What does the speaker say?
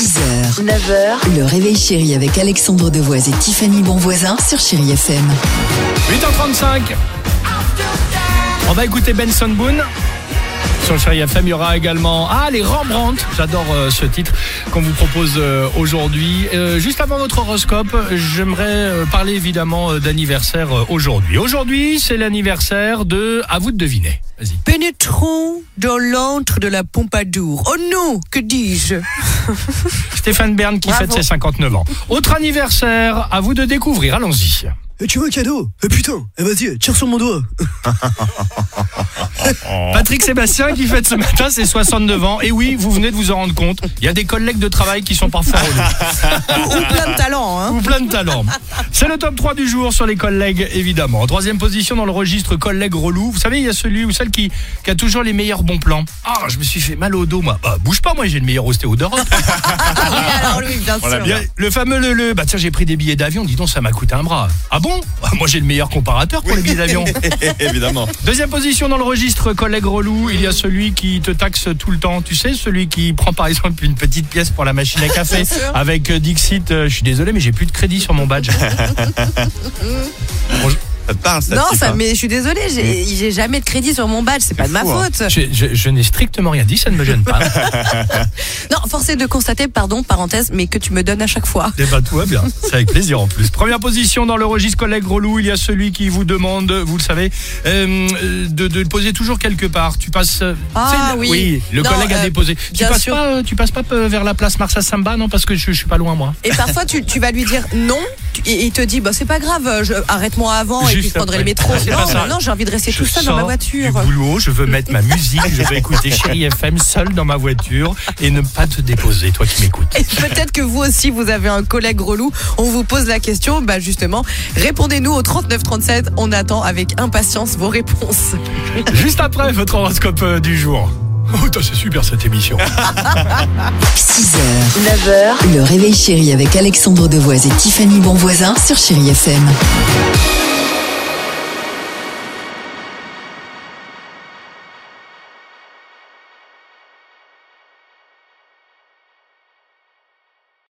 6h, 9h, le réveil chéri avec Alexandre Devoise et Tiffany Bonvoisin sur Chéri FM. 8h35. On va écouter Benson Boone. Sur le Chéri FM, il y aura également Ah, les Rembrandt. J'adore euh, ce titre qu'on vous propose euh, aujourd'hui. Euh, juste avant notre horoscope, j'aimerais euh, parler évidemment euh, d'anniversaire euh, aujourd'hui. Aujourd'hui, c'est l'anniversaire de. À vous de deviner. Vas-y. Pénétrons dans l'antre de la Pompadour. Oh non, que dis-je? Stéphane Bern qui Bravo. fête ses 59 ans. Autre anniversaire, à vous de découvrir. Allons-y. Eh, tu veux un cadeau? Eh putain, eh vas-y, tire sur mon doigt. Patrick Sébastien qui fête ce matin ses 69 ans. Et oui, vous venez de vous en rendre compte. Il y a des collègues de travail qui sont parfois relous. ou, plein talent, hein ou plein de talent. C'est le top 3 du jour sur les collègues, évidemment. En troisième position dans le registre collègue relou. Vous savez, il y a celui ou celle qui, qui a toujours les meilleurs bons plans. Ah, je me suis fait mal au dos, moi. Bah, bouge pas, moi, j'ai le meilleur ostéo d'Europe. Ah oui, alors lui, bien sûr. Le fameux, le, le- bah tiens, j'ai pris des billets d'avion, dis donc, ça m'a coûté un bras. Ah bon? Ah, Moi, j'ai le meilleur comparateur pour les billets d'avion. Évidemment. Deuxième position dans le registre collègue relou, il y a celui qui te taxe tout le temps. Tu sais, celui qui prend par exemple une petite pièce pour la machine à café avec euh, Dixit. euh, je suis désolé, mais j'ai plus de crédit sur mon badge. Ça te parle, ça, Non, ça, hein mais je suis désolée, j'ai j'ai jamais de crédit sur mon badge, c'est pas de ma fou, hein. faute. Je, je- je n'ai strictement rien dit, ça ne me gêne pas. Non, force est de constater, pardon, parenthèse, mais que tu me donnes à chaque fois. Eh ben, tout va bien. C'est avec plaisir en plus. Première position dans le registre collègue relou, il y a celui qui vous demande, vous le savez, euh, de, de le poser toujours quelque part. Tu passes. euh, Ah, oui. le Non, collègue a euh, déposé. Tu bien passes sûr. pas, euh, tu passes pas euh, vers la place Marsa Samba, non, parce que je, je suis pas loin moi. Et parfois, tu, tu vas lui dire non, tu- et il te dit, bah, c'est pas grave, je- arrête-moi avant, et Je prendrai après. le métro. C'est Non, non, j'ai envie de rester Je tout seul dans ma voiture. Du boulot, je veux mettre ma musique, je veux écouter Chéri FM seul dans ma voiture et ne pas te déposer, toi qui m'écoutes. Peut-être que vous aussi, vous avez un collègue relou. On vous pose la question. Bah, justement, répondez-nous au 3937. On attend avec impatience vos réponses. Juste après votre horoscope euh, du jour. Oh, c'est super cette émission. 6h, 9h, le réveil chéri avec Alexandre Devoise et Tiffany Bonvoisin sur Chéri FM.